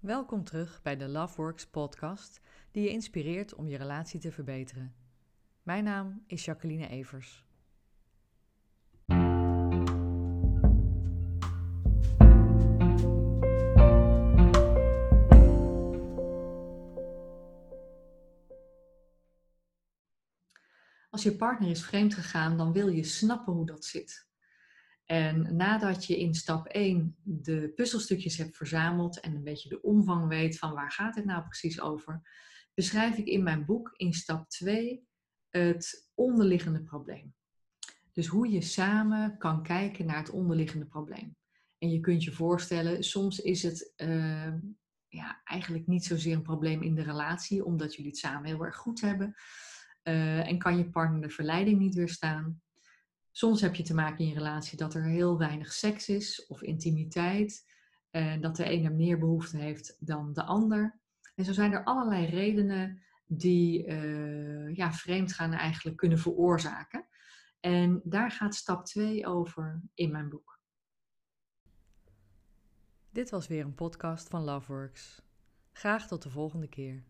Welkom terug bij de Loveworks podcast, die je inspireert om je relatie te verbeteren. Mijn naam is Jacqueline Evers. Als je partner is vreemd gegaan, dan wil je snappen hoe dat zit. En nadat je in stap 1 de puzzelstukjes hebt verzameld en een beetje de omvang weet van waar gaat het nou precies over, beschrijf ik in mijn boek in stap 2 het onderliggende probleem. Dus hoe je samen kan kijken naar het onderliggende probleem. En je kunt je voorstellen, soms is het uh, ja, eigenlijk niet zozeer een probleem in de relatie, omdat jullie het samen heel erg goed hebben. Uh, en kan je partner de verleiding niet weerstaan. Soms heb je te maken in je relatie dat er heel weinig seks is of intimiteit. En dat de ene meer behoefte heeft dan de ander. En zo zijn er allerlei redenen die uh, ja, vreemdgaan eigenlijk kunnen veroorzaken. En daar gaat stap 2 over in mijn boek. Dit was weer een podcast van Loveworks. Graag tot de volgende keer.